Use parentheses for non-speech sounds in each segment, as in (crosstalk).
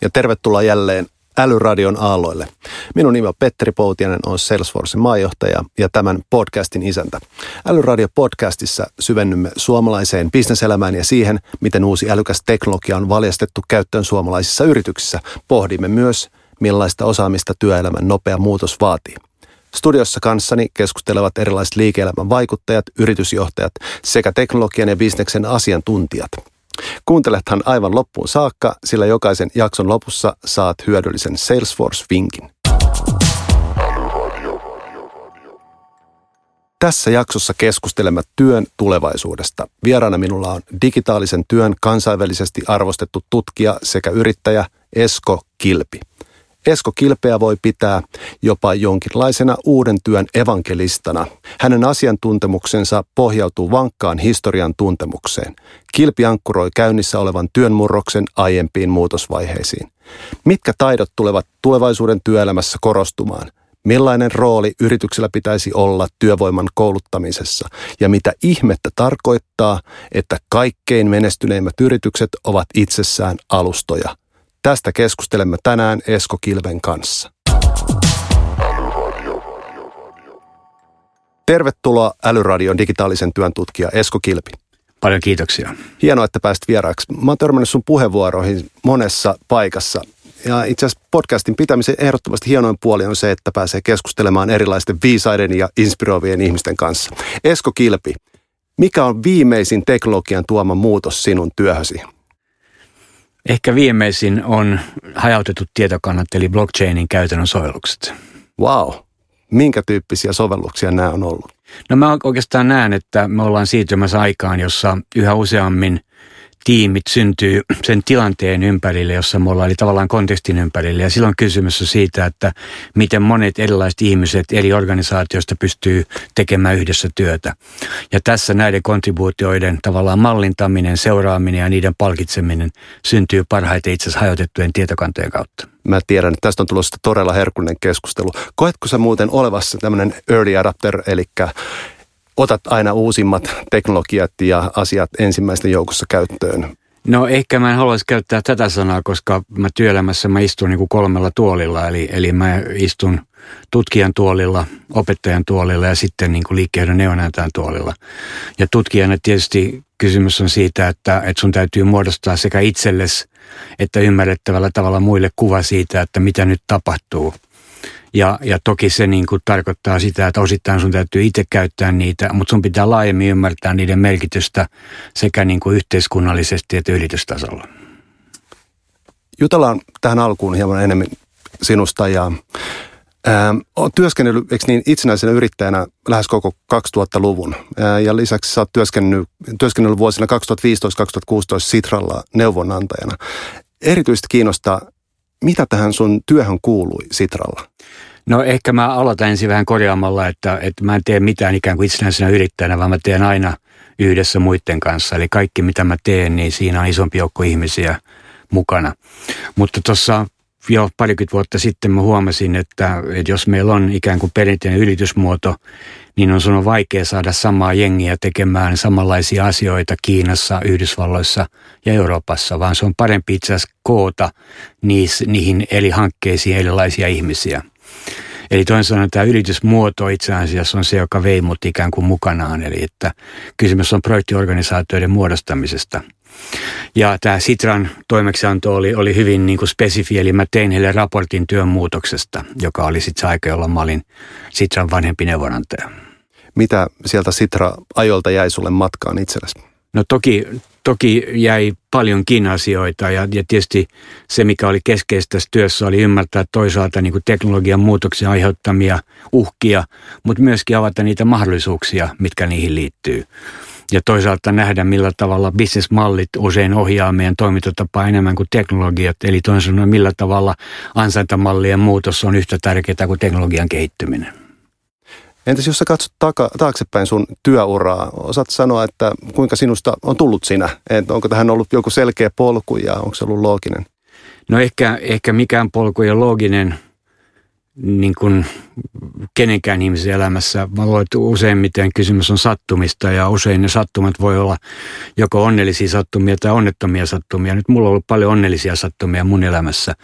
ja tervetuloa jälleen Älyradion aalloille. Minun nimi on Petteri Poutianen, on Salesforcein maajohtaja ja tämän podcastin isäntä. Älyradio podcastissa syvennymme suomalaiseen bisneselämään ja siihen, miten uusi älykäs teknologia on valjastettu käyttöön suomalaisissa yrityksissä. Pohdimme myös, millaista osaamista työelämän nopea muutos vaatii. Studiossa kanssani keskustelevat erilaiset liike-elämän vaikuttajat, yritysjohtajat sekä teknologian ja bisneksen asiantuntijat. Kuuntelethan aivan loppuun saakka, sillä jokaisen jakson lopussa saat hyödyllisen Salesforce-vinkin. Tässä jaksossa keskustelemme työn tulevaisuudesta. Vieraana minulla on digitaalisen työn kansainvälisesti arvostettu tutkija sekä yrittäjä Esko Kilpi. Esko Kilpeä voi pitää jopa jonkinlaisena uuden työn evankelistana. Hänen asiantuntemuksensa pohjautuu vankkaan historian tuntemukseen. Kilpi ankkuroi käynnissä olevan työnmurroksen aiempiin muutosvaiheisiin. Mitkä taidot tulevat tulevaisuuden työelämässä korostumaan? Millainen rooli yrityksellä pitäisi olla työvoiman kouluttamisessa ja mitä ihmettä tarkoittaa, että kaikkein menestyneimmät yritykset ovat itsessään alustoja? Tästä keskustelemme tänään Esko Kilven kanssa. Tervetuloa Älyradion digitaalisen työn tutkija Esko Kilpi. Paljon kiitoksia. Hienoa, että pääsit vieraaksi. Mä oon törmännyt sun puheenvuoroihin monessa paikassa. Ja itse asiassa podcastin pitämisen ehdottomasti hienoin puoli on se, että pääsee keskustelemaan erilaisten viisaiden ja inspiroivien ihmisten kanssa. Esko Kilpi, mikä on viimeisin teknologian tuoma muutos sinun työhösi? Ehkä viimeisin on hajautetut tietokannat eli blockchainin käytännön sovellukset. Wow. Minkä tyyppisiä sovelluksia nämä on ollut? No mä oikeastaan näen, että me ollaan siirtymässä aikaan, jossa yhä useammin tiimit syntyy sen tilanteen ympärille, jossa me ollaan, eli tavallaan kontekstin ympärille. Ja silloin kysymys on siitä, että miten monet erilaiset ihmiset eri organisaatioista pystyy tekemään yhdessä työtä. Ja tässä näiden kontribuutioiden tavallaan mallintaminen, seuraaminen ja niiden palkitseminen syntyy parhaiten itse asiassa hajotettujen tietokantojen kautta. Mä tiedän, että tästä on tulossa todella herkullinen keskustelu. Koetko sä muuten olevassa tämmöinen early adapter, eli otat aina uusimmat teknologiat ja asiat ensimmäisten joukossa käyttöön? No ehkä mä en haluaisi käyttää tätä sanaa, koska mä työelämässä mä istun niin kuin kolmella tuolilla. Eli, eli mä istun tutkijan tuolilla, opettajan tuolilla ja sitten niin kuin liikkeen neuvonantajan tuolilla. Ja tutkijana tietysti kysymys on siitä, että, että sun täytyy muodostaa sekä itsellesi että ymmärrettävällä tavalla muille kuva siitä, että mitä nyt tapahtuu – ja, ja toki se niin kuin tarkoittaa sitä, että osittain sun täytyy itse käyttää niitä, mutta sun pitää laajemmin ymmärtää niiden merkitystä sekä niin kuin yhteiskunnallisesti että yritystasolla. Jutellaan tähän alkuun hieman enemmän sinusta ja ää, olet työskennellyt eikö niin, itsenäisenä yrittäjänä lähes koko 2000-luvun ää, ja lisäksi sä oot työskennellyt, työskennellyt vuosina 2015-2016 Sitralla neuvonantajana. Erityisesti kiinnostaa, mitä tähän sun työhön kuului Sitralla? No ehkä mä aloitan ensin vähän korjaamalla, että, että mä en tee mitään ikään kuin itsenäisenä yrittäjänä, vaan mä teen aina yhdessä muiden kanssa. Eli kaikki mitä mä teen, niin siinä on isompi joukko ihmisiä mukana. Mutta tuossa jo parikymmentä vuotta sitten mä huomasin, että, että jos meillä on ikään kuin perinteinen yritysmuoto, niin on sun vaikea saada samaa jengiä tekemään samanlaisia asioita Kiinassa, Yhdysvalloissa ja Euroopassa, vaan se on parempi itse asiassa koota niihin eri hankkeisiin erilaisia ihmisiä. Eli toisin sanoen tämä yritysmuoto itse asiassa on se, joka vei mut ikään kuin mukanaan. Eli että kysymys on projektiorganisaatioiden muodostamisesta. Ja tämä Sitran toimeksianto oli, oli hyvin niin kuin spesifi, eli mä tein heille raportin työn muutoksesta, joka oli sitten se aika, jolloin mä olin Sitran vanhempi neuvonantaja. Mitä sieltä Sitra-ajolta jäi sulle matkaan itsellesi? No toki, toki jäi paljonkin asioita ja, ja tietysti se, mikä oli keskeistä tässä työssä, oli ymmärtää toisaalta niin kuin teknologian muutoksen aiheuttamia uhkia, mutta myöskin avata niitä mahdollisuuksia, mitkä niihin liittyy. Ja toisaalta nähdä, millä tavalla bisnesmallit usein ohjaa meidän toimintatapaa enemmän kuin teknologiat. Eli toisin sanoen, millä tavalla ansaintamallien muutos on yhtä tärkeää kuin teknologian kehittyminen. Entäs jos sä katsot taka, taaksepäin sun työuraa, osaat sanoa, että kuinka sinusta on tullut sinä? Et onko tähän ollut joku selkeä polku ja onko se ollut looginen? No ehkä, ehkä mikään polku ei ole looginen niin kuin kenenkään ihmisen elämässä. Mä luulen, että useimmiten kysymys on sattumista ja usein ne sattumat voi olla joko onnellisia sattumia tai onnettomia sattumia. Nyt mulla on ollut paljon onnellisia sattumia mun elämässä.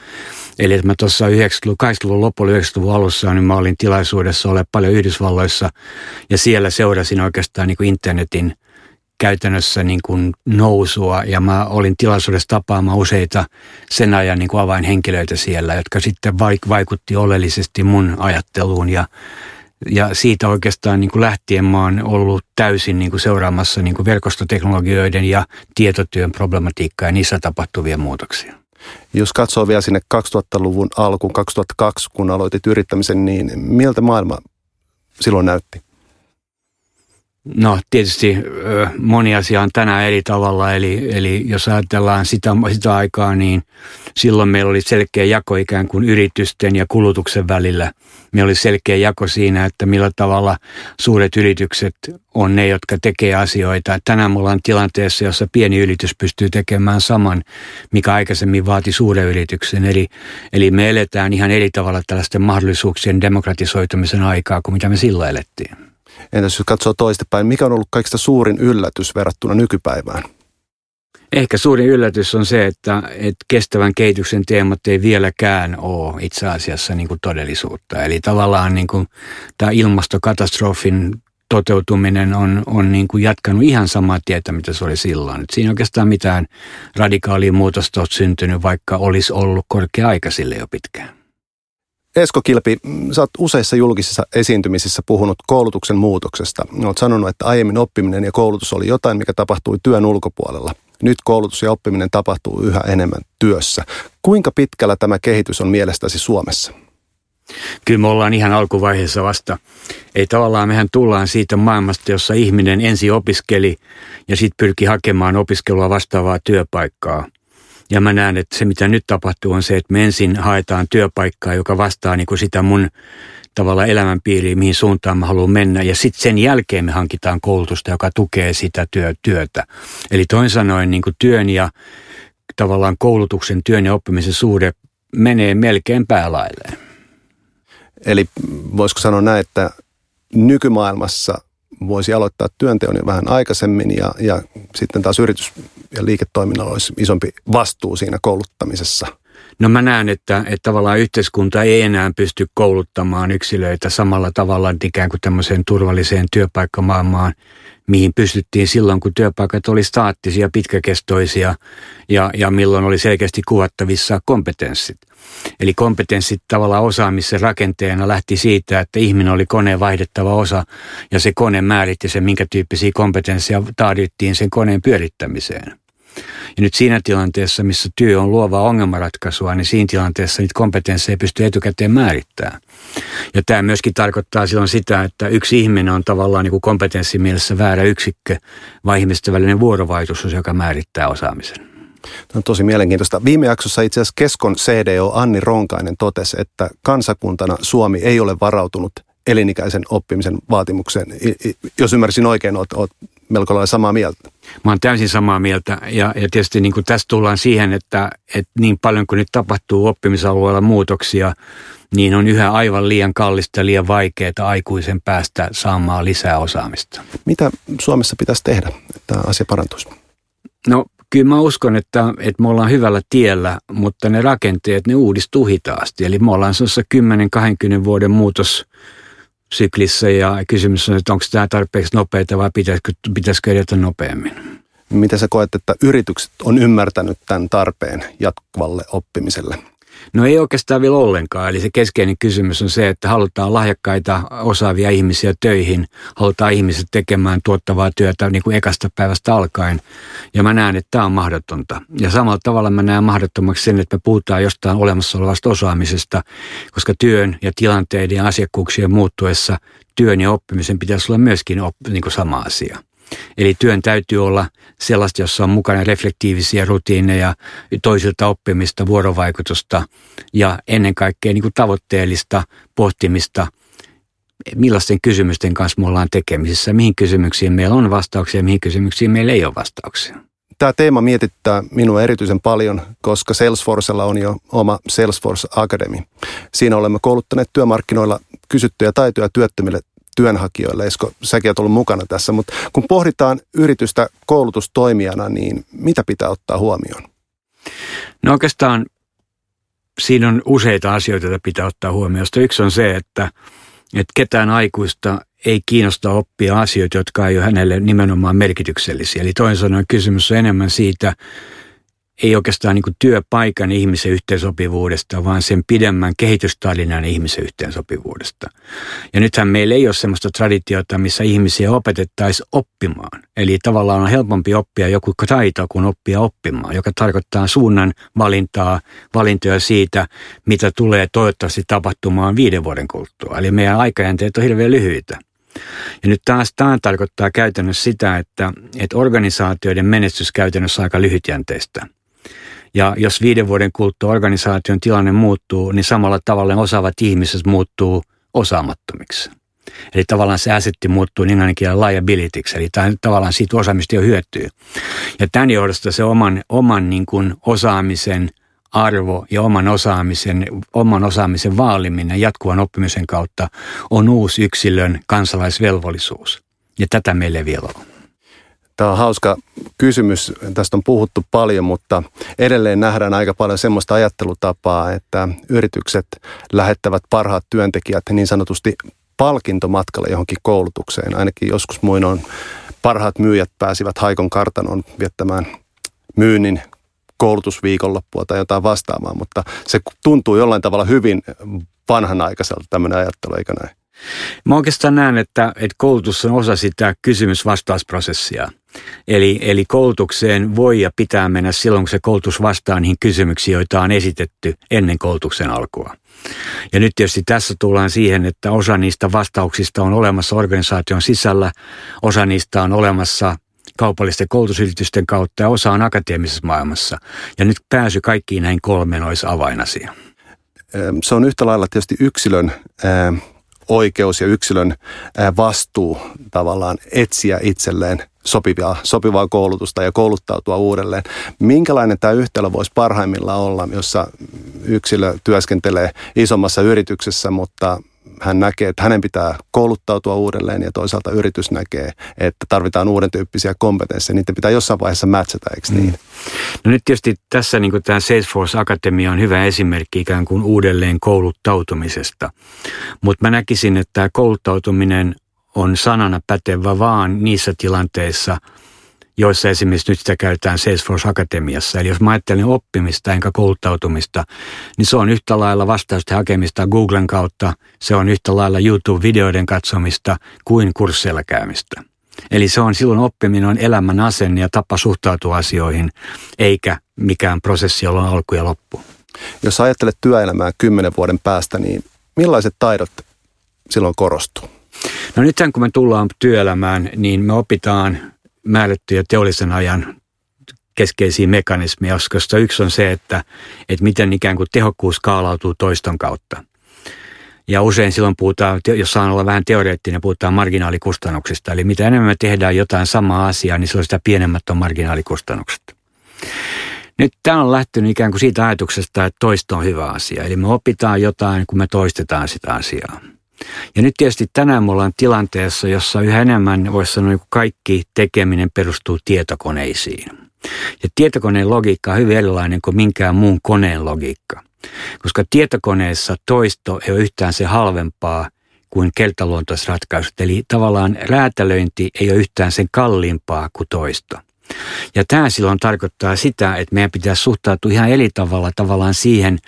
Eli että mä tuossa 90-luvun, 80-luvun lopulla 90-luvun alussa, niin mä olin tilaisuudessa ole paljon Yhdysvalloissa ja siellä seurasin oikeastaan niin kuin internetin – käytännössä niin kuin nousua ja mä olin tilaisuudessa tapaamaan useita sen ajan niin kuin avainhenkilöitä siellä, jotka sitten vaikutti oleellisesti mun ajatteluun ja, ja siitä oikeastaan niin kuin lähtien mä oon ollut täysin niin kuin seuraamassa niin kuin verkostoteknologioiden ja tietotyön problematiikkaa ja niissä tapahtuvia muutoksia. Jos katsoo vielä sinne 2000-luvun alkuun, 2002, kun aloitit yrittämisen, niin miltä maailma silloin näytti? No tietysti moni asia on tänään eri tavalla, eli, eli jos ajatellaan sitä, sitä aikaa, niin silloin meillä oli selkeä jako ikään kuin yritysten ja kulutuksen välillä. Meillä oli selkeä jako siinä, että millä tavalla suuret yritykset on ne, jotka tekee asioita. Tänään me ollaan tilanteessa, jossa pieni yritys pystyy tekemään saman, mikä aikaisemmin vaati suuren yrityksen. Eli, eli me eletään ihan eri tavalla tällaisten mahdollisuuksien demokratisoitumisen aikaa kuin mitä me silloin elettiin. Entäs jos katsoo toistepäin, mikä on ollut kaikista suurin yllätys verrattuna nykypäivään? Ehkä suurin yllätys on se, että, että kestävän kehityksen teemat ei vieläkään ole itse asiassa niin kuin todellisuutta. Eli tavallaan niin kuin tämä ilmastokatastrofin toteutuminen on, on niin kuin jatkanut ihan samaa tietä, mitä se oli silloin. Et siinä oikeastaan mitään radikaalia muutosta on syntynyt, vaikka olisi ollut korkea aika sille jo pitkään. Esko Kilpi, sä oot useissa julkisissa esiintymisissä puhunut koulutuksen muutoksesta. Olet sanonut, että aiemmin oppiminen ja koulutus oli jotain, mikä tapahtui työn ulkopuolella. Nyt koulutus ja oppiminen tapahtuu yhä enemmän työssä. Kuinka pitkällä tämä kehitys on mielestäsi Suomessa? Kyllä me ollaan ihan alkuvaiheessa vasta. Ei tavallaan mehän tullaan siitä maailmasta, jossa ihminen ensin opiskeli ja sitten pyrki hakemaan opiskelua vastaavaa työpaikkaa – ja mä näen, että se mitä nyt tapahtuu on se, että me ensin haetaan työpaikkaa, joka vastaa niin kuin sitä mun tavalla elämänpiiriä, mihin suuntaan mä haluan mennä. Ja sitten sen jälkeen me hankitaan koulutusta, joka tukee sitä työ, työtä. Eli toin sanoen niin kuin työn ja tavallaan koulutuksen, työn ja oppimisen suhde menee melkein päälailleen. Eli voisiko sanoa näin, että nykymaailmassa voisi aloittaa työnteon jo vähän aikaisemmin ja, ja sitten taas yritys- ja liiketoiminnalla olisi isompi vastuu siinä kouluttamisessa? No mä näen, että, että tavallaan yhteiskunta ei enää pysty kouluttamaan yksilöitä samalla tavalla ikään kuin tämmöiseen turvalliseen työpaikkamaailmaan, mihin pystyttiin silloin, kun työpaikat oli staattisia, pitkäkestoisia ja, ja milloin oli selkeästi kuvattavissa kompetenssit. Eli kompetenssit tavallaan osaamisen rakenteena lähti siitä, että ihminen oli koneen vaihdettava osa ja se kone määritti sen, minkä tyyppisiä kompetensseja taadittiin sen koneen pyörittämiseen. Ja nyt siinä tilanteessa, missä työ on luovaa ongelmanratkaisua, niin siinä tilanteessa niitä kompetensseja ei pysty etukäteen määrittämään. Ja tämä myöskin tarkoittaa silloin sitä, että yksi ihminen on tavallaan niin kuin kompetenssimielessä väärä yksikkö, vai ihmisten välinen vuorovaikutus, joka määrittää osaamisen. Tämä on tosi mielenkiintoista. Viime jaksossa itse asiassa Keskon CDO Anni Ronkainen totesi, että kansakuntana Suomi ei ole varautunut elinikäisen oppimisen vaatimukseen. Jos ymmärsin oikein, olet melko lailla samaa mieltä. Mä oon täysin samaa mieltä ja, ja tietysti niin kuin tässä tullaan siihen, että, että niin paljon kuin nyt tapahtuu oppimisalueella muutoksia, niin on yhä aivan liian kallista ja liian vaikeaa aikuisen päästä saamaan lisää osaamista. Mitä Suomessa pitäisi tehdä, että tämä asia parantuisi? No kyllä mä uskon, että, että me ollaan hyvällä tiellä, mutta ne rakenteet, ne uudistuu hitaasti. Eli me ollaan sellaisessa 10-20 vuoden muutos syklissä ja kysymys on, että onko tämä tarpeeksi nopeita vai pitäisikö, pitäisikö edetä nopeammin. Miten sä koet, että yritykset on ymmärtänyt tämän tarpeen jatkuvalle oppimiselle? No ei oikeastaan vielä ollenkaan. Eli se keskeinen kysymys on se, että halutaan lahjakkaita, osaavia ihmisiä töihin. Halutaan ihmiset tekemään tuottavaa työtä niin kuin ekasta päivästä alkaen. Ja mä näen, että tämä on mahdotonta. Ja samalla tavalla mä näen mahdottomaksi sen, että me puhutaan jostain olemassa olevasta osaamisesta, koska työn ja tilanteiden ja asiakkuuksien muuttuessa työn ja oppimisen pitäisi olla myöskin op, niin kuin sama asia. Eli työn täytyy olla sellaista, jossa on mukana reflektiivisiä rutiineja, toisilta oppimista, vuorovaikutusta ja ennen kaikkea niin kuin tavoitteellista pohtimista, millaisten kysymysten kanssa me ollaan tekemisissä, mihin kysymyksiin meillä on vastauksia ja mihin kysymyksiin meillä ei ole vastauksia. Tämä teema mietittää minua erityisen paljon, koska Salesforcella on jo oma Salesforce Academy. Siinä olemme kouluttaneet työmarkkinoilla kysyttyjä taitoja työttömille työnhakijoille. Esko, säkin olet ollut mukana tässä, mutta kun pohditaan yritystä koulutustoimijana, niin mitä pitää ottaa huomioon? No oikeastaan siinä on useita asioita, joita pitää ottaa huomioon. Yksi on se, että, että ketään aikuista ei kiinnosta oppia asioita, jotka ei ole hänelle nimenomaan merkityksellisiä. Eli toisin sanoen kysymys on enemmän siitä, ei oikeastaan niin kuin työpaikan ihmisen yhteensopivuudesta, vaan sen pidemmän kehitystarinan ihmisen yhteensopivuudesta. Ja nythän meillä ei ole sellaista traditiota, missä ihmisiä opetettaisiin oppimaan. Eli tavallaan on helpompi oppia joku taito kuin oppia oppimaan, joka tarkoittaa suunnan valintaa, valintoja siitä, mitä tulee toivottavasti tapahtumaan viiden vuoden kuluttua. Eli meidän aikajänteet on hirveän lyhyitä. Ja nyt taas tämä tarkoittaa käytännössä sitä, että, että organisaatioiden menestys käytännössä on aika lyhytjänteistä. Ja jos viiden vuoden kuluttua organisaation tilanne muuttuu, niin samalla tavalla osaavat ihmiset muuttuu osaamattomiksi. Eli tavallaan se asetti muuttuu niin ainakin liabilityksi, eli tavallaan siitä osaamista jo hyötyy. Ja tämän johdosta se oman, oman niin kuin osaamisen arvo ja oman osaamisen, oman osaamisen vaaliminen jatkuvan oppimisen kautta on uusi yksilön kansalaisvelvollisuus. Ja tätä meille vielä on. Tämä on hauska kysymys. Tästä on puhuttu paljon, mutta edelleen nähdään aika paljon semmoista ajattelutapaa, että yritykset lähettävät parhaat työntekijät niin sanotusti palkintomatkalle johonkin koulutukseen. Ainakin joskus muinoin parhaat myyjät pääsivät Haikon kartanoon viettämään myynnin koulutusviikonloppua tai jotain vastaavaa, mutta se tuntuu jollain tavalla hyvin vanhanaikaiselta tämmöinen ajattelu, eikö näin? Mä oikeastaan näen, että, että koulutus on osa sitä kysymys-vastausprosessia. Eli, eli koulutukseen voi ja pitää mennä silloin, kun se koulutus vastaa niihin kysymyksiin, joita on esitetty ennen koulutuksen alkua. Ja nyt tietysti tässä tullaan siihen, että osa niistä vastauksista on olemassa organisaation sisällä, osa niistä on olemassa kaupallisten koulutusyritysten kautta ja osa on akateemisessa maailmassa. Ja nyt pääsy kaikkiin näihin kolmeen olisi avainasia. Se on yhtä lailla tietysti yksilön oikeus ja yksilön vastuu tavallaan etsiä itselleen sopivaa, sopivaa koulutusta ja kouluttautua uudelleen. Minkälainen tämä yhtälö voisi parhaimmillaan olla, jossa yksilö työskentelee isommassa yrityksessä, mutta hän näkee, että hänen pitää kouluttautua uudelleen ja toisaalta yritys näkee, että tarvitaan uuden tyyppisiä kompetensseja. Niitä pitää jossain vaiheessa matchata, eikö niin? Mm. No nyt tietysti tässä niin tämä Salesforce Akatemia on hyvä esimerkki ikään kuin uudelleen kouluttautumisesta. Mutta mä näkisin, että tämä kouluttautuminen on sanana pätevä vaan niissä tilanteissa – joissa esimerkiksi nyt sitä käytetään Salesforce Akatemiassa. Eli jos mä ajattelen oppimista enkä kouluttautumista, niin se on yhtä lailla vastausten hakemista Googlen kautta, se on yhtä lailla YouTube-videoiden katsomista kuin kursseilla käymistä. Eli se on silloin oppiminen on elämän asenne ja tapa suhtautua asioihin, eikä mikään prosessi, jolla on alku ja loppu. Jos ajattelet työelämää kymmenen vuoden päästä, niin millaiset taidot silloin korostuu? No nyt kun me tullaan työelämään, niin me opitaan määrättyjä teollisen ajan keskeisiä mekanismeja, koska yksi on se, että, että miten ikään kuin tehokkuus skaalautuu toiston kautta. Ja usein silloin puhutaan, jos saan olla vähän teoreettinen, puhutaan marginaalikustannuksista. Eli mitä enemmän me tehdään jotain samaa asiaa, niin silloin sitä pienemmät on marginaalikustannukset. Nyt tämä on lähtenyt ikään kuin siitä ajatuksesta, että toisto on hyvä asia. Eli me opitaan jotain, kun me toistetaan sitä asiaa. Ja nyt tietysti tänään me ollaan tilanteessa, jossa yhä enemmän voisi sanoa, että kaikki tekeminen perustuu tietokoneisiin. Ja tietokoneen logiikka on hyvin erilainen kuin minkään muun koneen logiikka. Koska tietokoneessa toisto ei ole yhtään se halvempaa kuin kertaluontoiset ratkaisut. Eli tavallaan räätälöinti ei ole yhtään sen kalliimpaa kuin toisto. Ja tämä silloin tarkoittaa sitä, että meidän pitää suhtautua ihan eri tavalla tavallaan siihen,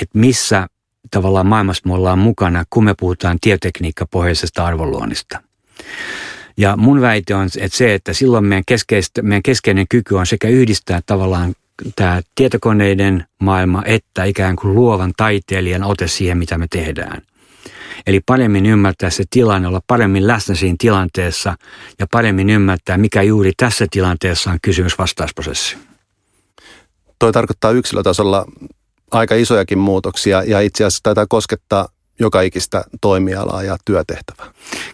että missä tavallaan maailmassa me ollaan mukana, kun me puhutaan tietekniikkapohjaisesta arvonluonnista. Ja mun väite on, että se, että silloin meidän, meidän keskeinen kyky on sekä yhdistää tavallaan tämä tietokoneiden maailma, että ikään kuin luovan taiteilijan ote siihen, mitä me tehdään. Eli paremmin ymmärtää se tilanne, olla paremmin läsnä siinä tilanteessa ja paremmin ymmärtää, mikä juuri tässä tilanteessa on kysymys-vastausprosessi. Toi tarkoittaa yksilötasolla aika isojakin muutoksia ja itse asiassa taitaa koskettaa joka ikistä toimialaa ja työtehtävää.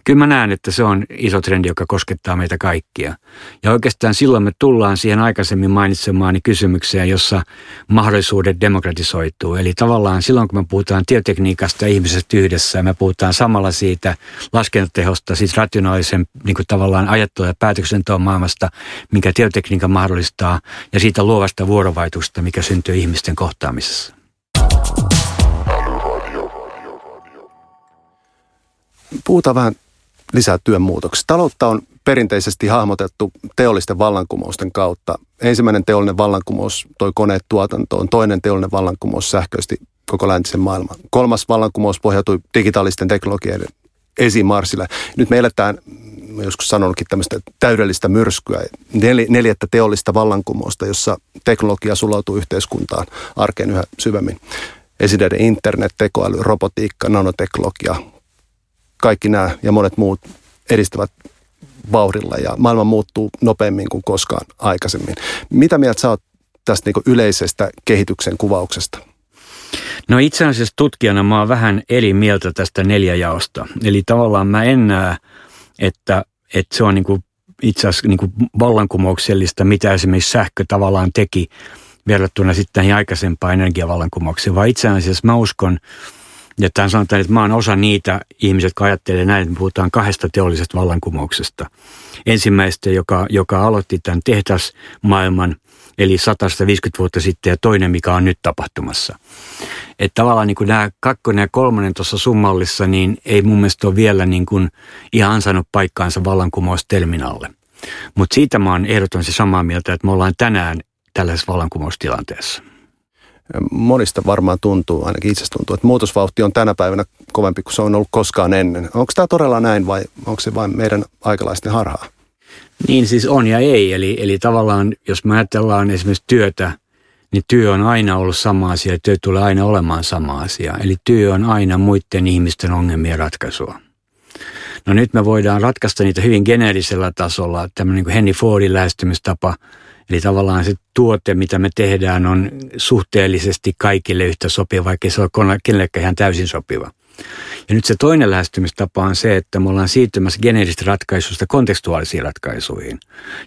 Kyllä mä näen, että se on iso trendi, joka koskettaa meitä kaikkia. Ja oikeastaan silloin me tullaan siihen aikaisemmin mainitsemaani kysymykseen, jossa mahdollisuudet demokratisoituu. Eli tavallaan silloin, kun me puhutaan tietotekniikasta ja ihmisestä yhdessä, me puhutaan samalla siitä laskentatehosta, siis rationaalisen niin kuin tavallaan ajattelu- ja päätöksenteon maailmasta, mikä tietotekniikka mahdollistaa, ja siitä luovasta vuorovaikutusta, mikä syntyy ihmisten kohtaamisessa. Puhutaan vähän lisää työn muutoksista. Taloutta on perinteisesti hahmotettu teollisten vallankumousten kautta. Ensimmäinen teollinen vallankumous toi koneet tuotantoon, toinen teollinen vallankumous sähköisesti koko läntisen maailman. Kolmas vallankumous pohjautui digitaalisten teknologioiden esimarsille. Nyt me eletään, mä joskus sanonutkin tämmöistä täydellistä myrskyä, nel, neljättä teollista vallankumousta, jossa teknologia sulautuu yhteiskuntaan arkeen yhä syvemmin. Esineiden internet, tekoäly, robotiikka, nanoteknologia, kaikki nämä ja monet muut edistävät vauhdilla ja maailma muuttuu nopeammin kuin koskaan aikaisemmin. Mitä mieltä sä oot tästä niin yleisestä kehityksen kuvauksesta? No itse asiassa tutkijana mä oon vähän eri mieltä tästä neljäjaosta. Eli tavallaan mä en näe, että, että se on niin kuin itse asiassa niin kuin vallankumouksellista, mitä esimerkiksi sähkö tavallaan teki verrattuna sitten aikaisempaan energiavallankumoukseen, vaan itse asiassa mä uskon, ja tämän sanotaan, että mä oon osa niitä ihmisiä, jotka ajattelee näin, että puhutaan kahdesta teollisesta vallankumouksesta. Ensimmäistä, joka, joka aloitti tämän tehdasmaailman, eli 150 vuotta sitten, ja toinen, mikä on nyt tapahtumassa. Että tavallaan niin kuin nämä kakkonen ja kolmonen tuossa summallissa, niin ei mun mielestä ole vielä niin kuin ihan ansainnut paikkaansa vallankumousterminalle. Mutta siitä mä oon ehdottomasti samaa mieltä, että me ollaan tänään tällaisessa vallankumoustilanteessa monista varmaan tuntuu, ainakin itse tuntuu, että muutosvauhti on tänä päivänä kovempi kuin se on ollut koskaan ennen. Onko tämä todella näin vai onko se vain meidän aikalaisten harhaa? Niin siis on ja ei. Eli, eli tavallaan jos me ajatellaan esimerkiksi työtä, niin työ on aina ollut sama asia ja työ tulee aina olemaan sama asia. Eli työ on aina muiden ihmisten ongelmien ratkaisua. No nyt me voidaan ratkaista niitä hyvin geneerisellä tasolla. Tämmöinen niin Henry Fordin lähestymistapa – Eli tavallaan se tuote, mitä me tehdään, on suhteellisesti kaikille yhtä sopiva, vaikka se ole kenellekään ihan täysin sopiva. Ja nyt se toinen lähestymistapa on se, että me ollaan siirtymässä geneerisistä ratkaisuista kontekstuaalisiin ratkaisuihin,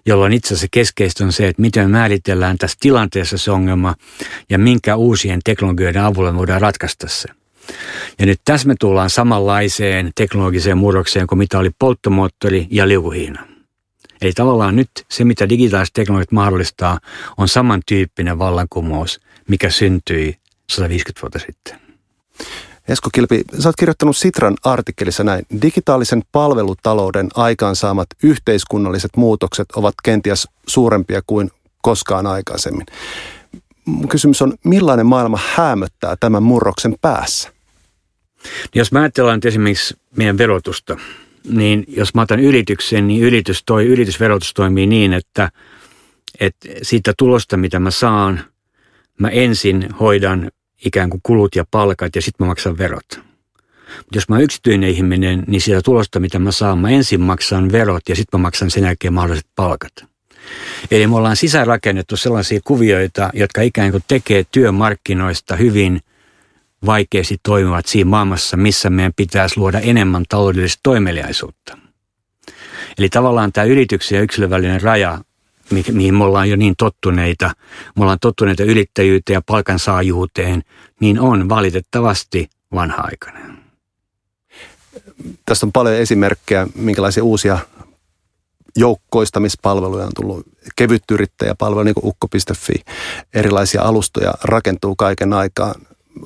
jolloin itse asiassa keskeistä on se, että miten määritellään tässä tilanteessa se ongelma ja minkä uusien teknologioiden avulla me voidaan ratkaista se. Ja nyt tässä me tullaan samanlaiseen teknologiseen murrokseen kuin mitä oli polttomoottori ja liukuhiina. Eli tavallaan nyt se, mitä digitaaliset teknologiat mahdollistaa, on samantyyppinen vallankumous, mikä syntyi 150 vuotta sitten. Esko Kilpi, sä oot kirjoittanut Sitran artikkelissa näin. Digitaalisen palvelutalouden aikaansaamat yhteiskunnalliset muutokset ovat kenties suurempia kuin koskaan aikaisemmin. Kysymys on, millainen maailma hämöttää tämän murroksen päässä? Jos mä ajatellaan esimerkiksi meidän verotusta, niin jos mä otan yrityksen, niin yritys toi, yritysverotus toimii niin, että, että siitä tulosta, mitä mä saan, mä ensin hoidan ikään kuin kulut ja palkat ja sitten mä maksan verot. Jos mä oon yksityinen ihminen, niin siitä tulosta, mitä mä saan, mä ensin maksan verot ja sitten mä maksan sen jälkeen mahdolliset palkat. Eli me ollaan sisäänrakennettu sellaisia kuvioita, jotka ikään kuin tekee työmarkkinoista hyvin vaikeasti toimivat siinä maailmassa, missä meidän pitäisi luoda enemmän taloudellista toimeliaisuutta. Eli tavallaan tämä yrityksen ja yksilön välinen raja, mihin me ollaan jo niin tottuneita, me ollaan tottuneita yrittäjyyteen ja palkansaajuuteen, niin on valitettavasti vanha-aikainen. Tästä on paljon esimerkkejä, minkälaisia uusia joukkoistamispalveluja on tullut, kevyttyyrittäjäpalvelu, niin kuin ukko.fi, erilaisia alustoja rakentuu kaiken aikaa.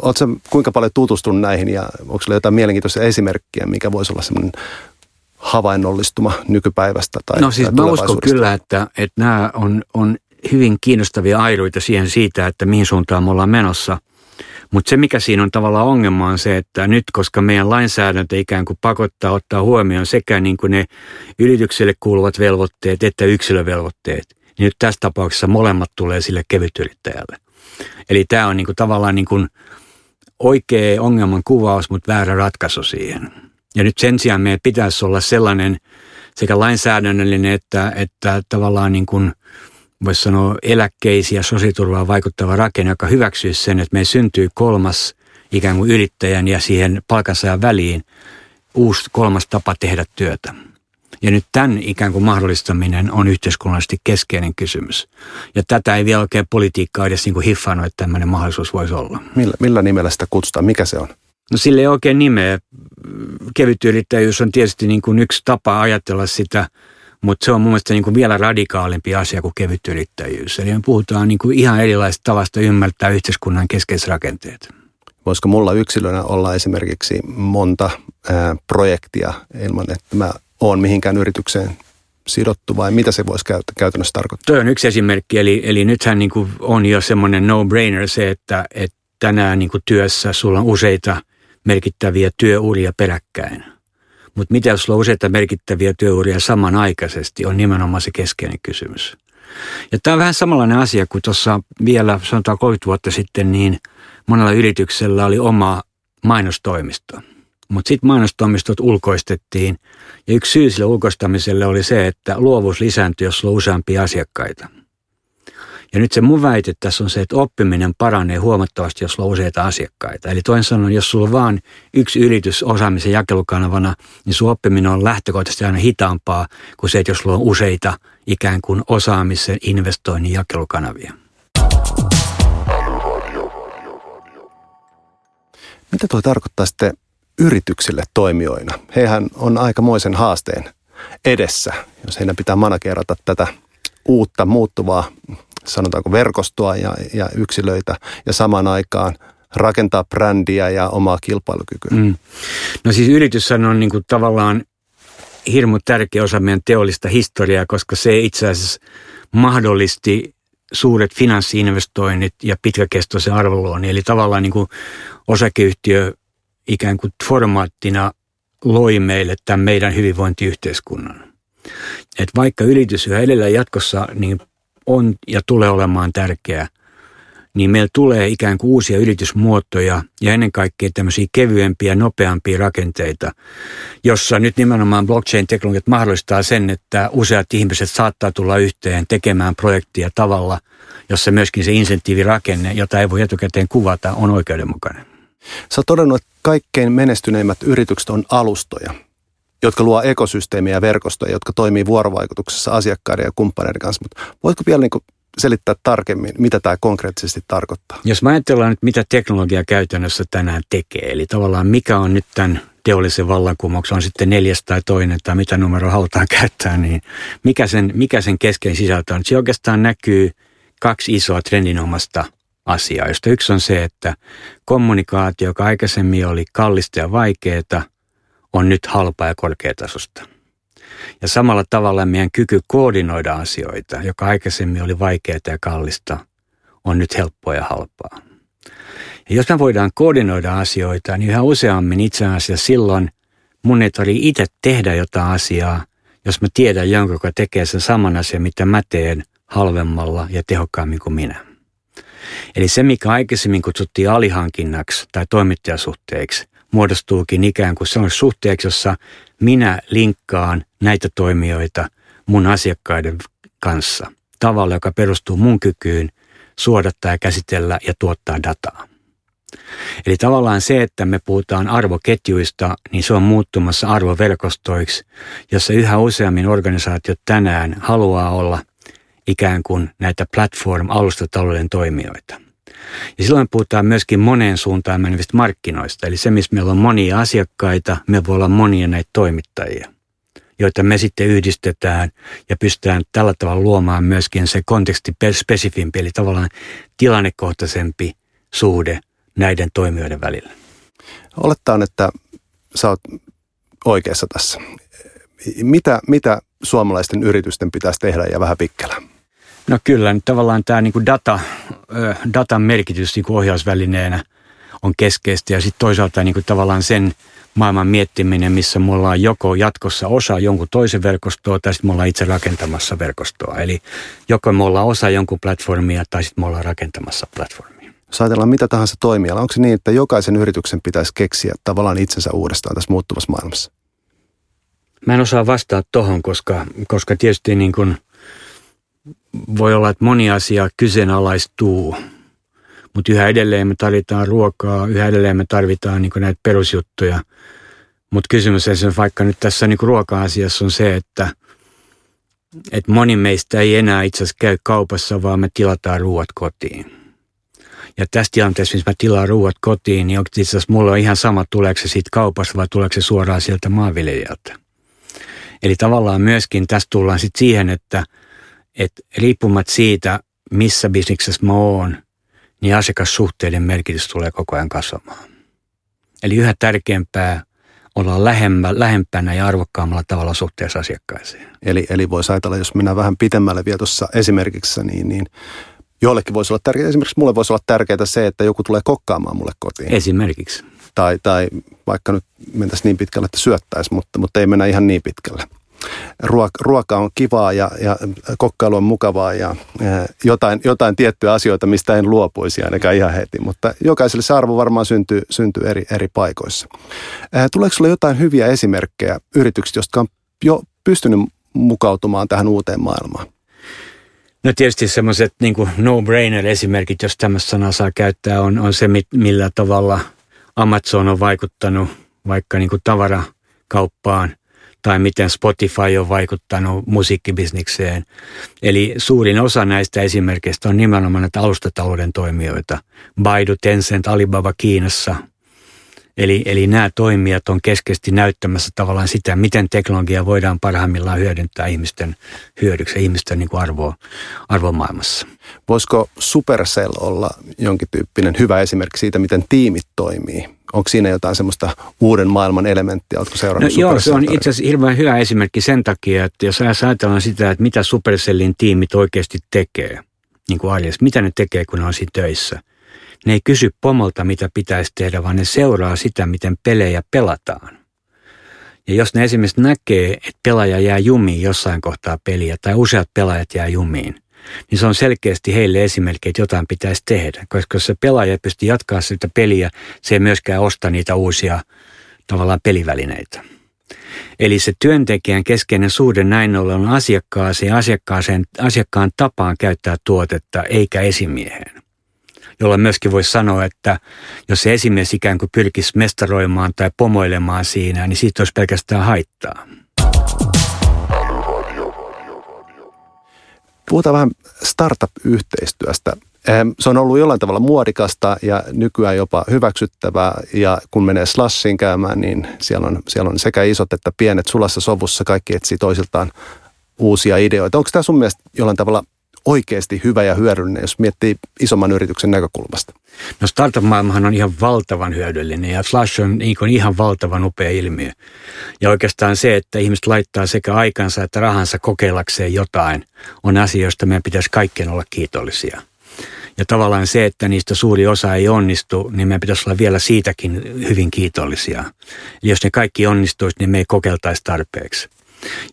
Oletko kuinka paljon tutustunut näihin ja onko sinulla jotain mielenkiintoisia esimerkkiä, mikä voisi olla semmoinen havainnollistuma nykypäivästä tai No siis tai mä uskon kyllä, että, että nämä on, on hyvin kiinnostavia ailuita siihen siitä, että mihin suuntaan me ollaan menossa. Mutta se, mikä siinä on tavallaan ongelma, on se, että nyt, koska meidän lainsäädäntö ikään kuin pakottaa ottaa huomioon sekä niin kuin ne yritykselle kuuluvat velvoitteet että yksilövelvoitteet, niin nyt tässä tapauksessa molemmat tulee sille kevytyrittäjälle. Eli tämä on niin kuin tavallaan niin oikea ongelman kuvaus, mutta väärä ratkaisu siihen. Ja nyt sen sijaan meidän pitäisi olla sellainen sekä lainsäädännöllinen että, että tavallaan niin kuin voisi sanoa eläkkeisiä sosiaaliturvaa vaikuttava rakenne, joka hyväksyisi sen, että meidän syntyy kolmas ikään kuin yrittäjän ja siihen palkansaajan väliin uusi kolmas tapa tehdä työtä. Ja nyt tämän ikään kuin mahdollistaminen on yhteiskunnallisesti keskeinen kysymys. Ja tätä ei vielä oikein politiikkaa edes niin kuin hiffannut, että tämmöinen mahdollisuus voisi olla. Millä, millä nimellä sitä kutsutaan? Mikä se on? No sille ei oikein nimeä. Kevytyrittäjyys on tietysti niin kuin yksi tapa ajatella sitä, mutta se on mun mielestä niin kuin vielä radikaalimpi asia kuin kevytyrittäjyys. Eli me puhutaan niin kuin ihan erilaisesta tavasta ymmärtää yhteiskunnan keskeisrakenteet. Voisiko mulla yksilönä olla esimerkiksi monta ää, projektia ilman, että mä oon mihinkään yritykseen sidottu vai mitä se voisi käytännössä tarkoittaa? Tuo on yksi esimerkki, eli, eli nythän niin kuin on jo semmoinen no-brainer se, että, että tänään niin kuin työssä sulla on useita merkittäviä työuria peräkkäin. Mutta mitä jos sulla on useita merkittäviä työuria samanaikaisesti, on nimenomaan se keskeinen kysymys. Ja tämä on vähän samanlainen asia kuin tuossa vielä sanotaan 30 vuotta sitten, niin monella yrityksellä oli oma mainostoimisto – mutta sitten mainostoimistot ulkoistettiin ja yksi syy sille ulkoistamiselle oli se, että luovuus lisääntyi, jos on useampia asiakkaita. Ja nyt se mun väite tässä on se, että oppiminen paranee huomattavasti, jos sulla on useita asiakkaita. Eli toisin sanoen, jos sulla on vain yksi yritys osaamisen jakelukanavana, niin sun oppiminen on lähtökohtaisesti aina hitaampaa kuin se, että jos sulla on useita ikään kuin osaamisen investoinnin jakelukanavia. Mitä tuo tarkoittaa sitten yrityksille toimijoina. Hehän on aikamoisen haasteen edessä, jos heidän pitää managerata tätä uutta muuttuvaa, sanotaanko verkostoa ja, ja yksilöitä ja samaan aikaan rakentaa brändiä ja omaa kilpailukykyä. Mm. No siis yritys on niin kuin tavallaan hirmu tärkeä osa meidän teollista historiaa, koska se itse asiassa mahdollisti suuret finanssiinvestoinnit ja pitkäkestoisen arvoluonnin. Eli tavallaan niin kuin osakeyhtiö ikään kuin formaattina loi meille tämän meidän hyvinvointiyhteiskunnan. Et vaikka yritys yhä edelleen jatkossa niin on ja tulee olemaan tärkeä, niin meillä tulee ikään kuin uusia yritysmuotoja ja ennen kaikkea tämmöisiä kevyempiä, nopeampia rakenteita, jossa nyt nimenomaan blockchain-teknologiat mahdollistaa sen, että useat ihmiset saattaa tulla yhteen tekemään projektia tavalla, jossa myöskin se insentiivirakenne, jota ei voi etukäteen kuvata, on oikeudenmukainen. Sä oot todennut, että kaikkein menestyneimmät yritykset on alustoja, jotka luo ekosysteemiä ja verkostoja, jotka toimii vuorovaikutuksessa asiakkaiden ja kumppaneiden kanssa. Mutta voitko vielä niin selittää tarkemmin, mitä tämä konkreettisesti tarkoittaa? Jos mä ajatellaan nyt, mitä teknologia käytännössä tänään tekee, eli tavallaan mikä on nyt tämän teollisen vallankumouksen, on sitten neljäs tai toinen tai mitä numero halutaan (laughs) käyttää, niin mikä sen, mikä sen keskeinen sisältö on? Se oikeastaan näkyy kaksi isoa trendinomasta asiaa, josta yksi on se, että kommunikaatio, joka aikaisemmin oli kallista ja vaikeaa, on nyt halpaa ja korkeatasosta. Ja samalla tavalla meidän kyky koordinoida asioita, joka aikaisemmin oli vaikeaa ja kallista, on nyt helppoa ja halpaa. Ja jos me voidaan koordinoida asioita, niin yhä useammin itse asiassa silloin mun ei tarvitse itse tehdä jotain asiaa, jos mä tiedän jonkun, joka tekee sen saman asian, mitä mä teen halvemmalla ja tehokkaammin kuin minä. Eli se, mikä aikaisemmin kutsuttiin alihankinnaksi tai toimittajasuhteeksi, muodostuukin ikään kuin sellaisen suhteeksi, jossa minä linkkaan näitä toimijoita mun asiakkaiden kanssa tavalla, joka perustuu mun kykyyn suodattaa ja käsitellä ja tuottaa dataa. Eli tavallaan se, että me puhutaan arvoketjuista, niin se on muuttumassa arvoverkostoiksi, jossa yhä useammin organisaatiot tänään haluaa olla – ikään näitä platform-alustatalouden toimijoita. Ja silloin puhutaan myöskin moneen suuntaan menevistä markkinoista. Eli se, missä meillä on monia asiakkaita, me voi olla monia näitä toimittajia, joita me sitten yhdistetään ja pystytään tällä tavalla luomaan myöskin se konteksti spesifimpi, eli tavallaan tilannekohtaisempi suhde näiden toimijoiden välillä. Olettaen, että sä oot oikeassa tässä. Mitä, mitä suomalaisten yritysten pitäisi tehdä ja vähän pikkälä? No kyllä, nyt tavallaan tämä niin kuin data, datan merkitys niin kuin ohjausvälineenä on keskeistä ja sitten toisaalta niin kuin tavallaan sen maailman miettiminen, missä me ollaan joko jatkossa osa jonkun toisen verkostoa tai sitten me ollaan itse rakentamassa verkostoa. Eli joko me ollaan osa jonkun platformia tai sitten me ollaan rakentamassa platformia. Jos ajatellaan mitä tahansa toimiala, onko se niin, että jokaisen yrityksen pitäisi keksiä tavallaan itsensä uudestaan tässä muuttuvassa maailmassa? Mä en osaa vastata tohon, koska, koska tietysti niin kuin – voi olla, että moni asia kyseenalaistuu, Mutta yhä edelleen me tarvitaan ruokaa, yhä edelleen me tarvitaan niin näitä perusjuttuja. Mutta kysymys esimerkiksi vaikka nyt tässä niin ruoka-asiassa on se, että, että moni meistä ei enää itse asiassa käy kaupassa, vaan me tilataan ruoat kotiin. Ja tässä tilanteessa, missä mä tilaan ruuat kotiin, niin itse asiassa mulla on ihan sama, tuleeko se siitä kaupasta vai tuleeko se suoraan sieltä maanviljelijältä. Eli tavallaan myöskin tässä tullaan sitten siihen, että, että riippumatta siitä, missä bisneksessä mä oon, niin asiakassuhteiden merkitys tulee koko ajan kasvamaan. Eli yhä tärkeämpää olla lähemmä, lähempänä ja arvokkaammalla tavalla suhteessa asiakkaisiin. Eli, eli voisi ajatella, jos mennään vähän pitemmälle vielä tuossa esimerkissä, niin, niin Jollekin voisi olla tärkeää, esimerkiksi mulle voisi olla tärkeää se, että joku tulee kokkaamaan mulle kotiin. Esimerkiksi. Tai, tai vaikka nyt mentäisiin niin pitkälle, että syöttäisi, mutta, mutta ei mennä ihan niin pitkälle. Ruoka, ruoka on kivaa ja, ja kokkailu on mukavaa ja, jotain, jotain tiettyjä asioita, mistä en luopuisi ainakaan ihan heti. Mutta jokaiselle se arvo varmaan syntyy, syntyy eri, eri paikoissa. Tuleeko sinulle jotain hyviä esimerkkejä yrityksistä, jotka on jo pystynyt mukautumaan tähän uuteen maailmaan? No tietysti semmoiset niin no-brainer-esimerkit, jos tämmöistä sanaa saa käyttää, on, on se, millä tavalla Amazon on vaikuttanut vaikka niin kuin tavarakauppaan tai miten Spotify on vaikuttanut musiikkibisnikseen. Eli suurin osa näistä esimerkkeistä on nimenomaan näitä alustatalouden toimijoita. Baidu, Tencent, Alibaba Kiinassa – Eli, eli nämä toimijat on keskeisesti näyttämässä tavallaan sitä, miten teknologia voidaan parhaimmillaan hyödyntää ihmisten hyödyksi ihmisten niin kuin arvoa, arvomaailmassa. Voisiko Supercell olla jonkin tyyppinen hyvä esimerkki siitä, miten tiimit toimii? Onko siinä jotain semmoista uuden maailman elementtiä? Oletko seurannut no, Joo, se on itse asiassa hirveän hyvä esimerkki sen takia, että jos ajatellaan sitä, että mitä Supercellin tiimit oikeasti tekee, niin kuin arjessa, mitä ne tekee, kun ne on siinä töissä – ne ei kysy pomolta, mitä pitäisi tehdä, vaan ne seuraa sitä, miten pelejä pelataan. Ja jos ne esimerkiksi näkee, että pelaaja jää jumiin jossain kohtaa peliä tai useat pelaajat jää jumiin, niin se on selkeästi heille esimerkki, että jotain pitäisi tehdä. Koska jos se pelaaja pystyy jatkaa sitä peliä, se ei myöskään osta niitä uusia tavallaan pelivälineitä. Eli se työntekijän keskeinen suhde näin ollen on asiakkaaseen, asiakkaaseen, asiakkaan tapaan käyttää tuotetta eikä esimieheen jolla myöskin voisi sanoa, että jos se esimies ikään kuin pyrkisi mestaroimaan tai pomoilemaan siinä, niin siitä olisi pelkästään haittaa. Puhutaan vähän startup-yhteistyöstä. Se on ollut jollain tavalla muodikasta ja nykyään jopa hyväksyttävää. Ja kun menee Slashin käymään, niin siellä on, siellä on sekä isot että pienet sulassa sovussa. Kaikki etsii toisiltaan uusia ideoita. Onko tämä sun mielestä jollain tavalla oikeasti hyvä ja hyödyllinen, jos miettii isomman yrityksen näkökulmasta? No startup-maailmahan on ihan valtavan hyödyllinen ja Flash on niin ihan valtavan upea ilmiö. Ja oikeastaan se, että ihmiset laittaa sekä aikansa että rahansa kokeilakseen jotain, on asia, josta meidän pitäisi kaikkien olla kiitollisia. Ja tavallaan se, että niistä suuri osa ei onnistu, niin meidän pitäisi olla vielä siitäkin hyvin kiitollisia. Eli jos ne kaikki onnistuisi, niin me ei kokeiltaisi tarpeeksi.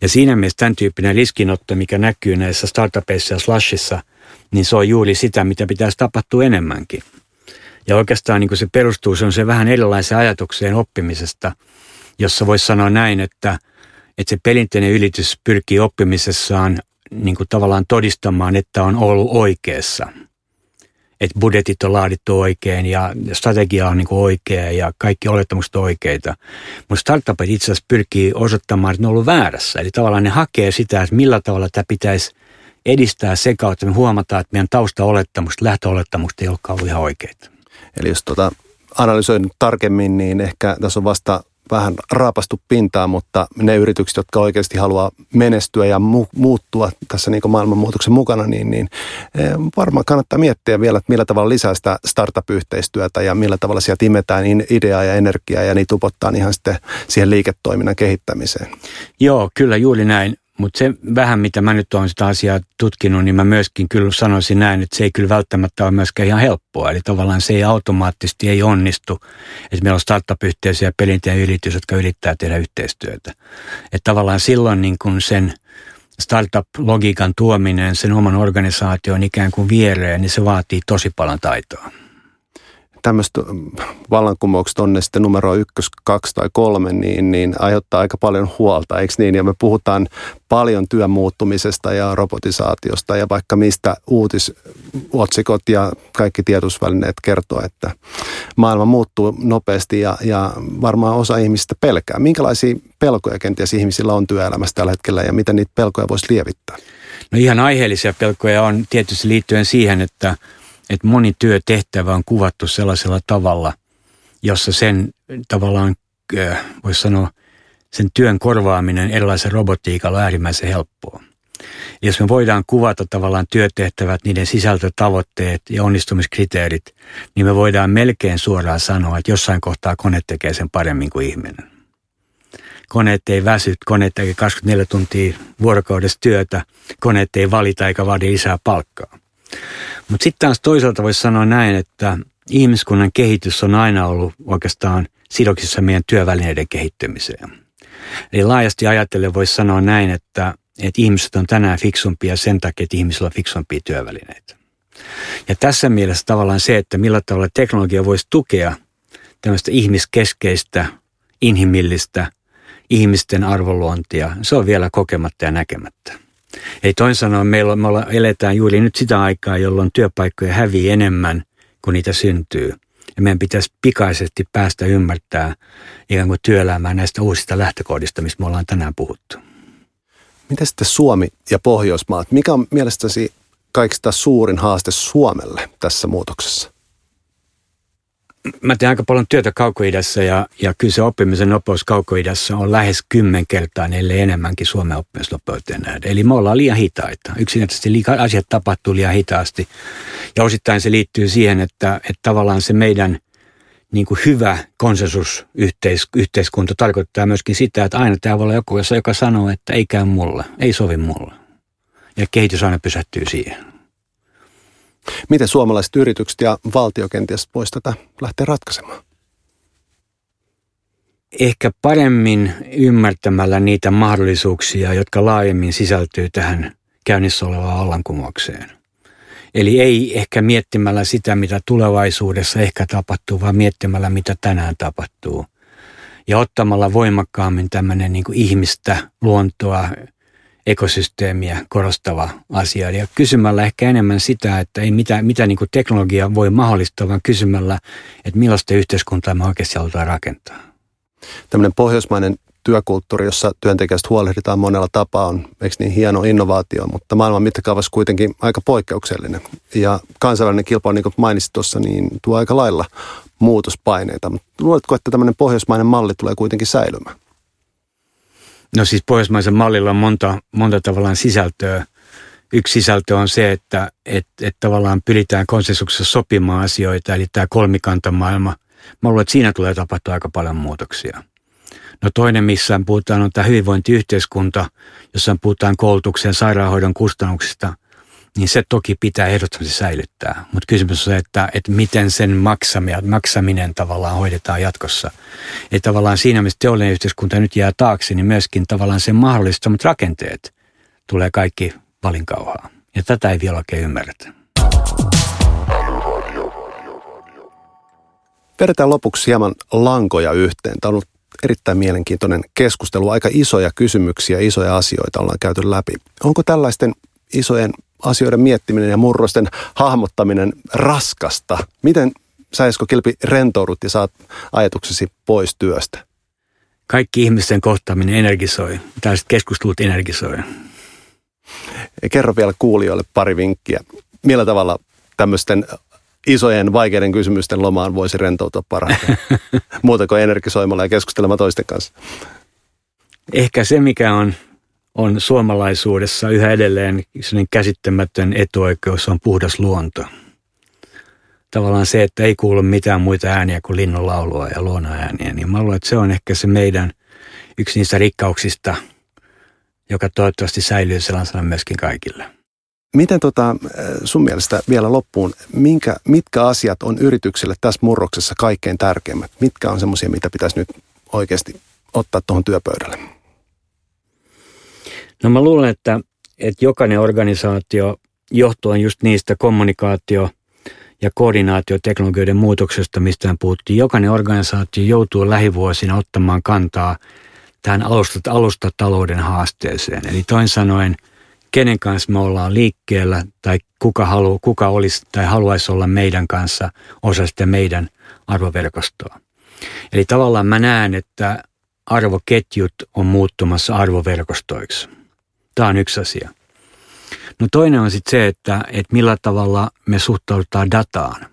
Ja siinä mielessä tämän tyyppinen riskinotto, mikä näkyy näissä startupeissa ja slashissa, niin se on juuri sitä, mitä pitäisi tapahtua enemmänkin. Ja oikeastaan niin kuin se perustuu, se on se vähän erilaiseen ajatukseen oppimisesta, jossa voisi sanoa näin, että, että se perinteinen ylitys pyrkii oppimisessaan niin kuin tavallaan todistamaan, että on ollut oikeassa – että budjetit on laadittu oikein ja strategia on niin kuin oikea ja kaikki olettamukset oikeita. Mutta startupit itse asiassa pyrkii osoittamaan, että ne on ollut väärässä. Eli tavallaan ne hakee sitä, että millä tavalla tämä pitäisi edistää se kautta, me huomataan, että meidän taustaolettamukset, lähtöolettamukset ei olekaan ollut ihan oikeita. Eli jos tuota analysoin tarkemmin, niin ehkä tässä on vasta vähän raapastu pintaa, mutta ne yritykset, jotka oikeasti haluaa menestyä ja mu- muuttua tässä niin maailmanmuutoksen mukana, niin, niin eh, varmaan kannattaa miettiä vielä, että millä tavalla lisää sitä startup-yhteistyötä ja millä tavalla sieltä imetään ideaa ja energiaa ja niitä upottaa ihan sitten siihen liiketoiminnan kehittämiseen. Joo, kyllä juuri näin. Mutta se vähän, mitä mä nyt olen sitä asiaa tutkinut, niin mä myöskin kyllä sanoisin näin, että se ei kyllä välttämättä ole myöskään ihan helppoa. Eli tavallaan se ei automaattisesti ei onnistu, että meillä on startup-yhteisö ja yritys, jotka yrittää tehdä yhteistyötä. Että tavallaan silloin niin kun sen startup-logiikan tuominen sen oman organisaation ikään kuin viereen, niin se vaatii tosi paljon taitoa. Tämmöistä vallankumoukset on ne sitten numero ykkös, kaksi tai kolme, niin, niin aiheuttaa aika paljon huolta, eikö niin? Ja me puhutaan paljon työn muuttumisesta ja robotisaatiosta ja vaikka mistä uutisotsikot ja kaikki tiedotusvälineet kertoo, että maailma muuttuu nopeasti ja, ja varmaan osa ihmisistä pelkää. Minkälaisia pelkoja kenties ihmisillä on työelämässä tällä hetkellä ja miten niitä pelkoja voisi lievittää? No ihan aiheellisia pelkoja on tietysti liittyen siihen, että, että moni työtehtävä on kuvattu sellaisella tavalla, jossa sen tavallaan, äh, voisi sanoa, sen työn korvaaminen erilaisen robotiikalla on äärimmäisen helppoa. Jos me voidaan kuvata tavallaan työtehtävät, niiden sisältötavoitteet ja onnistumiskriteerit, niin me voidaan melkein suoraan sanoa, että jossain kohtaa kone tekee sen paremmin kuin ihminen koneet ei väsy, koneet tekee 24 tuntia vuorokaudessa työtä, koneet ei valita eikä vaadi lisää palkkaa. Mutta sitten taas toisaalta voisi sanoa näin, että ihmiskunnan kehitys on aina ollut oikeastaan sidoksissa meidän työvälineiden kehittymiseen. Eli laajasti ajatellen voisi sanoa näin, että, että ihmiset on tänään fiksumpia sen takia, että ihmisillä on fiksumpia työvälineitä. Ja tässä mielessä tavallaan se, että millä tavalla teknologia voisi tukea tämmöistä ihmiskeskeistä, inhimillistä – ihmisten arvoluontia, se on vielä kokematta ja näkemättä. Ei toin sanoen, meillä, me eletään juuri nyt sitä aikaa, jolloin työpaikkoja hävii enemmän kuin niitä syntyy. Ja meidän pitäisi pikaisesti päästä ymmärtää ikään kuin työelämää näistä uusista lähtökohdista, mistä me ollaan tänään puhuttu. Miten sitten Suomi ja Pohjoismaat, mikä on mielestäsi kaikista suurin haaste Suomelle tässä muutoksessa? Mä teen aika paljon työtä kaukoidassa ja, ja kyllä se oppimisen nopeus kaukoidassa on lähes kymmenkertainen, ellei enemmänkin Suomen oppimisnopeuteen nähden. Eli me ollaan liian hitaita. Yksinkertaisesti liika, asiat tapahtuu liian hitaasti. Ja osittain se liittyy siihen, että, että tavallaan se meidän niin kuin hyvä konsensusyhteiskunta tarkoittaa myöskin sitä, että aina tämä voi olla joku, joka sanoo, että ei käy mulle, ei sovi mulle. Ja kehitys aina pysähtyy siihen. Miten suomalaiset yritykset ja valtio kenties voisi tätä lähteä ratkaisemaan? Ehkä paremmin ymmärtämällä niitä mahdollisuuksia, jotka laajemmin sisältyy tähän käynnissä olevaan vallankumoukseen. Eli ei ehkä miettimällä sitä, mitä tulevaisuudessa ehkä tapahtuu, vaan miettimällä, mitä tänään tapahtuu. Ja ottamalla voimakkaammin tämmöinen niin ihmistä, luontoa, ekosysteemiä korostava asia. Ja kysymällä ehkä enemmän sitä, että ei mitä, mitä niin teknologia voi mahdollistaa, vaan kysymällä, että millaista yhteiskuntaa me oikeasti halutaan rakentaa. Tämmöinen pohjoismainen työkulttuuri, jossa työntekijästä huolehditaan monella tapaa, on eikö niin hieno innovaatio, mutta maailman mittakaavassa kuitenkin aika poikkeuksellinen. Ja kansainvälinen kilpailu, niin kuin mainitsit tuossa, niin tuo aika lailla muutospaineita. Mutta luuletko, että tämmöinen pohjoismainen malli tulee kuitenkin säilymään? No siis pohjoismaisen mallilla on monta, monta tavallaan sisältöä. Yksi sisältö on se, että et, et tavallaan pyritään konsensuksessa sopimaan asioita, eli tämä kolmikantamaailma. Mä luulen, että siinä tulee tapahtua aika paljon muutoksia. No toinen, missä puhutaan, on tämä hyvinvointiyhteiskunta, jossa puhutaan koulutuksen sairaanhoidon kustannuksista niin se toki pitää ehdottomasti säilyttää. Mutta kysymys on se, että, että miten sen maksaminen, maksaminen tavallaan hoidetaan jatkossa. Että tavallaan siinä, missä teollinen yhteiskunta nyt jää taakse, niin myöskin tavallaan sen mahdollistamat rakenteet tulee kaikki valinkauhaa. Ja tätä ei vielä oikein ymmärretä. Vedetään lopuksi hieman lankoja yhteen. Tämä on ollut erittäin mielenkiintoinen keskustelu. Aika isoja kysymyksiä, isoja asioita ollaan käyty läpi. Onko tällaisten isojen asioiden miettiminen ja murrosten hahmottaminen raskasta. Miten sä Esko Kilpi rentoudut ja saat ajatuksesi pois työstä? Kaikki ihmisten kohtaaminen energisoi. Tällaiset keskustelut energisoi. Kerro vielä kuulijoille pari vinkkiä. Millä tavalla tämmöisten isojen vaikeiden kysymysten lomaan voisi rentoutua parhaiten? (laughs) Muuta kuin energisoimalla ja keskustelemaan toisten kanssa. Ehkä se, mikä on on suomalaisuudessa yhä edelleen käsittämätön etuoikeus on puhdas luonto. Tavallaan se, että ei kuulu mitään muita ääniä kuin linnun laulua ja luonnoääniä, niin mä luulen, että se on ehkä se meidän yksi niistä rikkauksista, joka toivottavasti säilyy sellaisena myöskin kaikille. Miten tota, sun mielestä vielä loppuun, minkä, mitkä asiat on yrityksille tässä murroksessa kaikkein tärkeimmät? Mitkä on semmoisia, mitä pitäisi nyt oikeasti ottaa tuohon työpöydälle? No mä luulen, että, että jokainen organisaatio johtuen just niistä kommunikaatio- ja koordinaatioteknologioiden muutoksesta, mistä puhuttiin. Jokainen organisaatio joutuu lähivuosina ottamaan kantaa tähän alustatalouden haasteeseen. Eli toin sanoen, kenen kanssa me ollaan liikkeellä tai kuka, halu, kuka olisi tai haluaisi olla meidän kanssa osa sitä meidän arvoverkostoa. Eli tavallaan mä näen, että arvoketjut on muuttumassa arvoverkostoiksi. Tämä on yksi asia. No toinen on sitten se, että, että millä tavalla me suhtaudutaan dataan.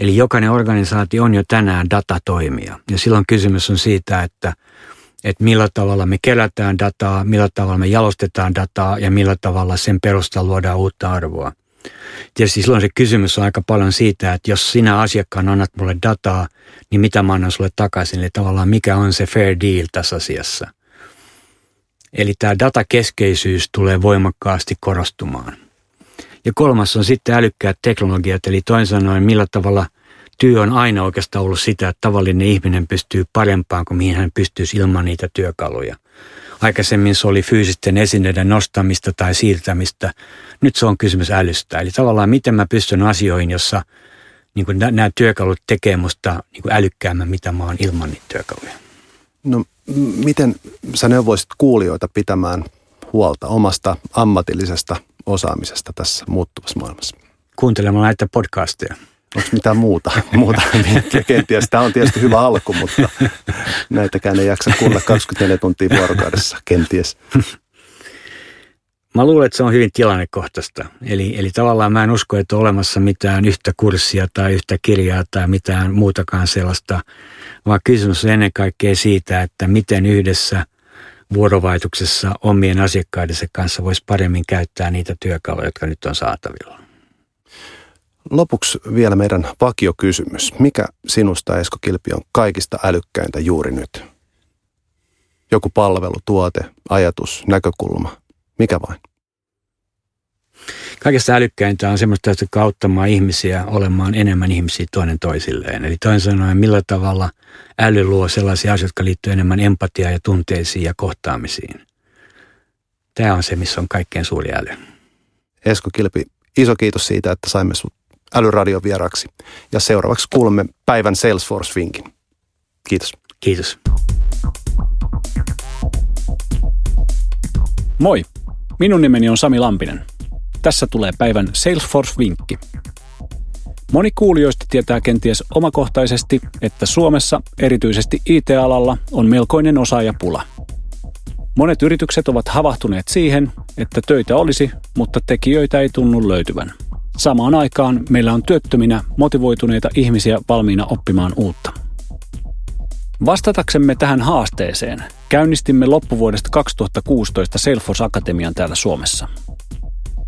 Eli jokainen organisaatio on jo tänään datatoimija. Ja silloin kysymys on siitä, että, että millä tavalla me kerätään dataa, millä tavalla me jalostetaan dataa ja millä tavalla sen perusteella luodaan uutta arvoa. Tietysti silloin se kysymys on aika paljon siitä, että jos sinä asiakkaan annat mulle dataa, niin mitä mä annan sulle takaisin. Eli tavallaan mikä on se fair deal tässä asiassa. Eli tämä datakeskeisyys tulee voimakkaasti korostumaan. Ja kolmas on sitten älykkäät teknologiat, eli toisin sanoen millä tavalla työ on aina oikeastaan ollut sitä, että tavallinen ihminen pystyy parempaan kuin mihin hän pystyisi ilman niitä työkaluja. Aikaisemmin se oli fyysisten esineiden nostamista tai siirtämistä. Nyt se on kysymys älystä. Eli tavallaan miten mä pystyn asioihin, jossa niin nämä työkalut tekee musta niin älykkäämmän, mitä mä oon ilman niitä työkaluja. No miten sä neuvoisit kuulijoita pitämään huolta omasta ammatillisesta osaamisesta tässä muuttuvassa maailmassa? Kuuntelemalla näitä podcasteja. Onko mitään muuta? (laughs) muuta kenties. Tämä on tietysti hyvä alku, mutta näitäkään ei jaksa kuulla 24 tuntia vuorokaudessa kenties. Mä luulen, että se on hyvin tilannekohtaista. Eli, eli tavallaan mä en usko, että on olemassa mitään yhtä kurssia tai yhtä kirjaa tai mitään muutakaan sellaista, vaan kysymys on ennen kaikkea siitä, että miten yhdessä vuorovaikutuksessa omien asiakkaidensa kanssa voisi paremmin käyttää niitä työkaluja, jotka nyt on saatavilla. Lopuksi vielä meidän vakiokysymys. Mikä sinusta, Esko Kilpi, on kaikista älykkäintä juuri nyt? Joku palvelu, tuote, ajatus, näkökulma – mikä vain? Kaikesta älykkäintä on semmoista, että auttamaan ihmisiä olemaan enemmän ihmisiä toinen toisilleen. Eli toisin sanoen, millä tavalla äly luo sellaisia asioita, jotka liittyy enemmän empatiaan ja tunteisiin ja kohtaamisiin. Tämä on se, missä on kaikkein suuri äly. Esko Kilpi, iso kiitos siitä, että saimme sinut älyradion vieraksi. Ja seuraavaksi kuulemme päivän Salesforce-vinkin. Kiitos. Kiitos. Moi! Minun nimeni on Sami Lampinen. Tässä tulee päivän Salesforce-vinkki. Moni kuulijoista tietää kenties omakohtaisesti, että Suomessa, erityisesti IT-alalla, on melkoinen osaajapula. Monet yritykset ovat havahtuneet siihen, että töitä olisi, mutta tekijöitä ei tunnu löytyvän. Samaan aikaan meillä on työttöminä motivoituneita ihmisiä valmiina oppimaan uutta. Vastataksemme tähän haasteeseen käynnistimme loppuvuodesta 2016 Salesforce Akatemian täällä Suomessa.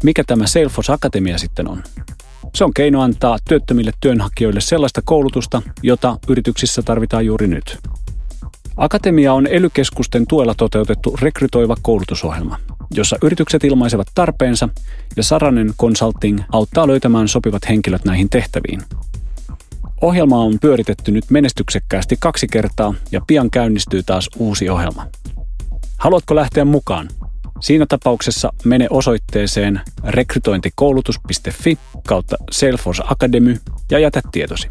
Mikä tämä Salesforce Akatemia sitten on? Se on keino antaa työttömille työnhakijoille sellaista koulutusta, jota yrityksissä tarvitaan juuri nyt. Akatemia on elykeskusten tuella toteutettu rekrytoiva koulutusohjelma, jossa yritykset ilmaisevat tarpeensa ja Saranen Consulting auttaa löytämään sopivat henkilöt näihin tehtäviin – Ohjelma on pyöritetty nyt menestyksekkäästi kaksi kertaa ja pian käynnistyy taas uusi ohjelma. Haluatko lähteä mukaan? Siinä tapauksessa mene osoitteeseen rekrytointikoulutus.fi kautta Salesforce Academy ja jätä tietosi.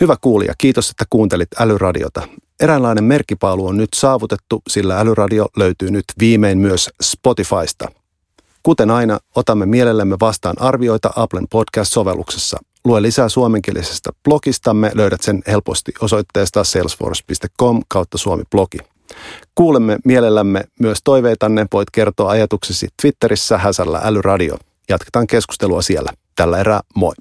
Hyvä kuulija, kiitos, että kuuntelit Älyradiota. Eräänlainen merkkipaalu on nyt saavutettu, sillä Älyradio löytyy nyt viimein myös Spotifysta – Kuten aina, otamme mielellämme vastaan arvioita Applen podcast-sovelluksessa. Lue lisää suomenkielisestä blogistamme, löydät sen helposti osoitteesta salesforce.com kautta suomi-blogi. Kuulemme mielellämme myös toiveitanne, voit kertoa ajatuksesi Twitterissä häsällä älyradio. Jatketaan keskustelua siellä. Tällä erää moi.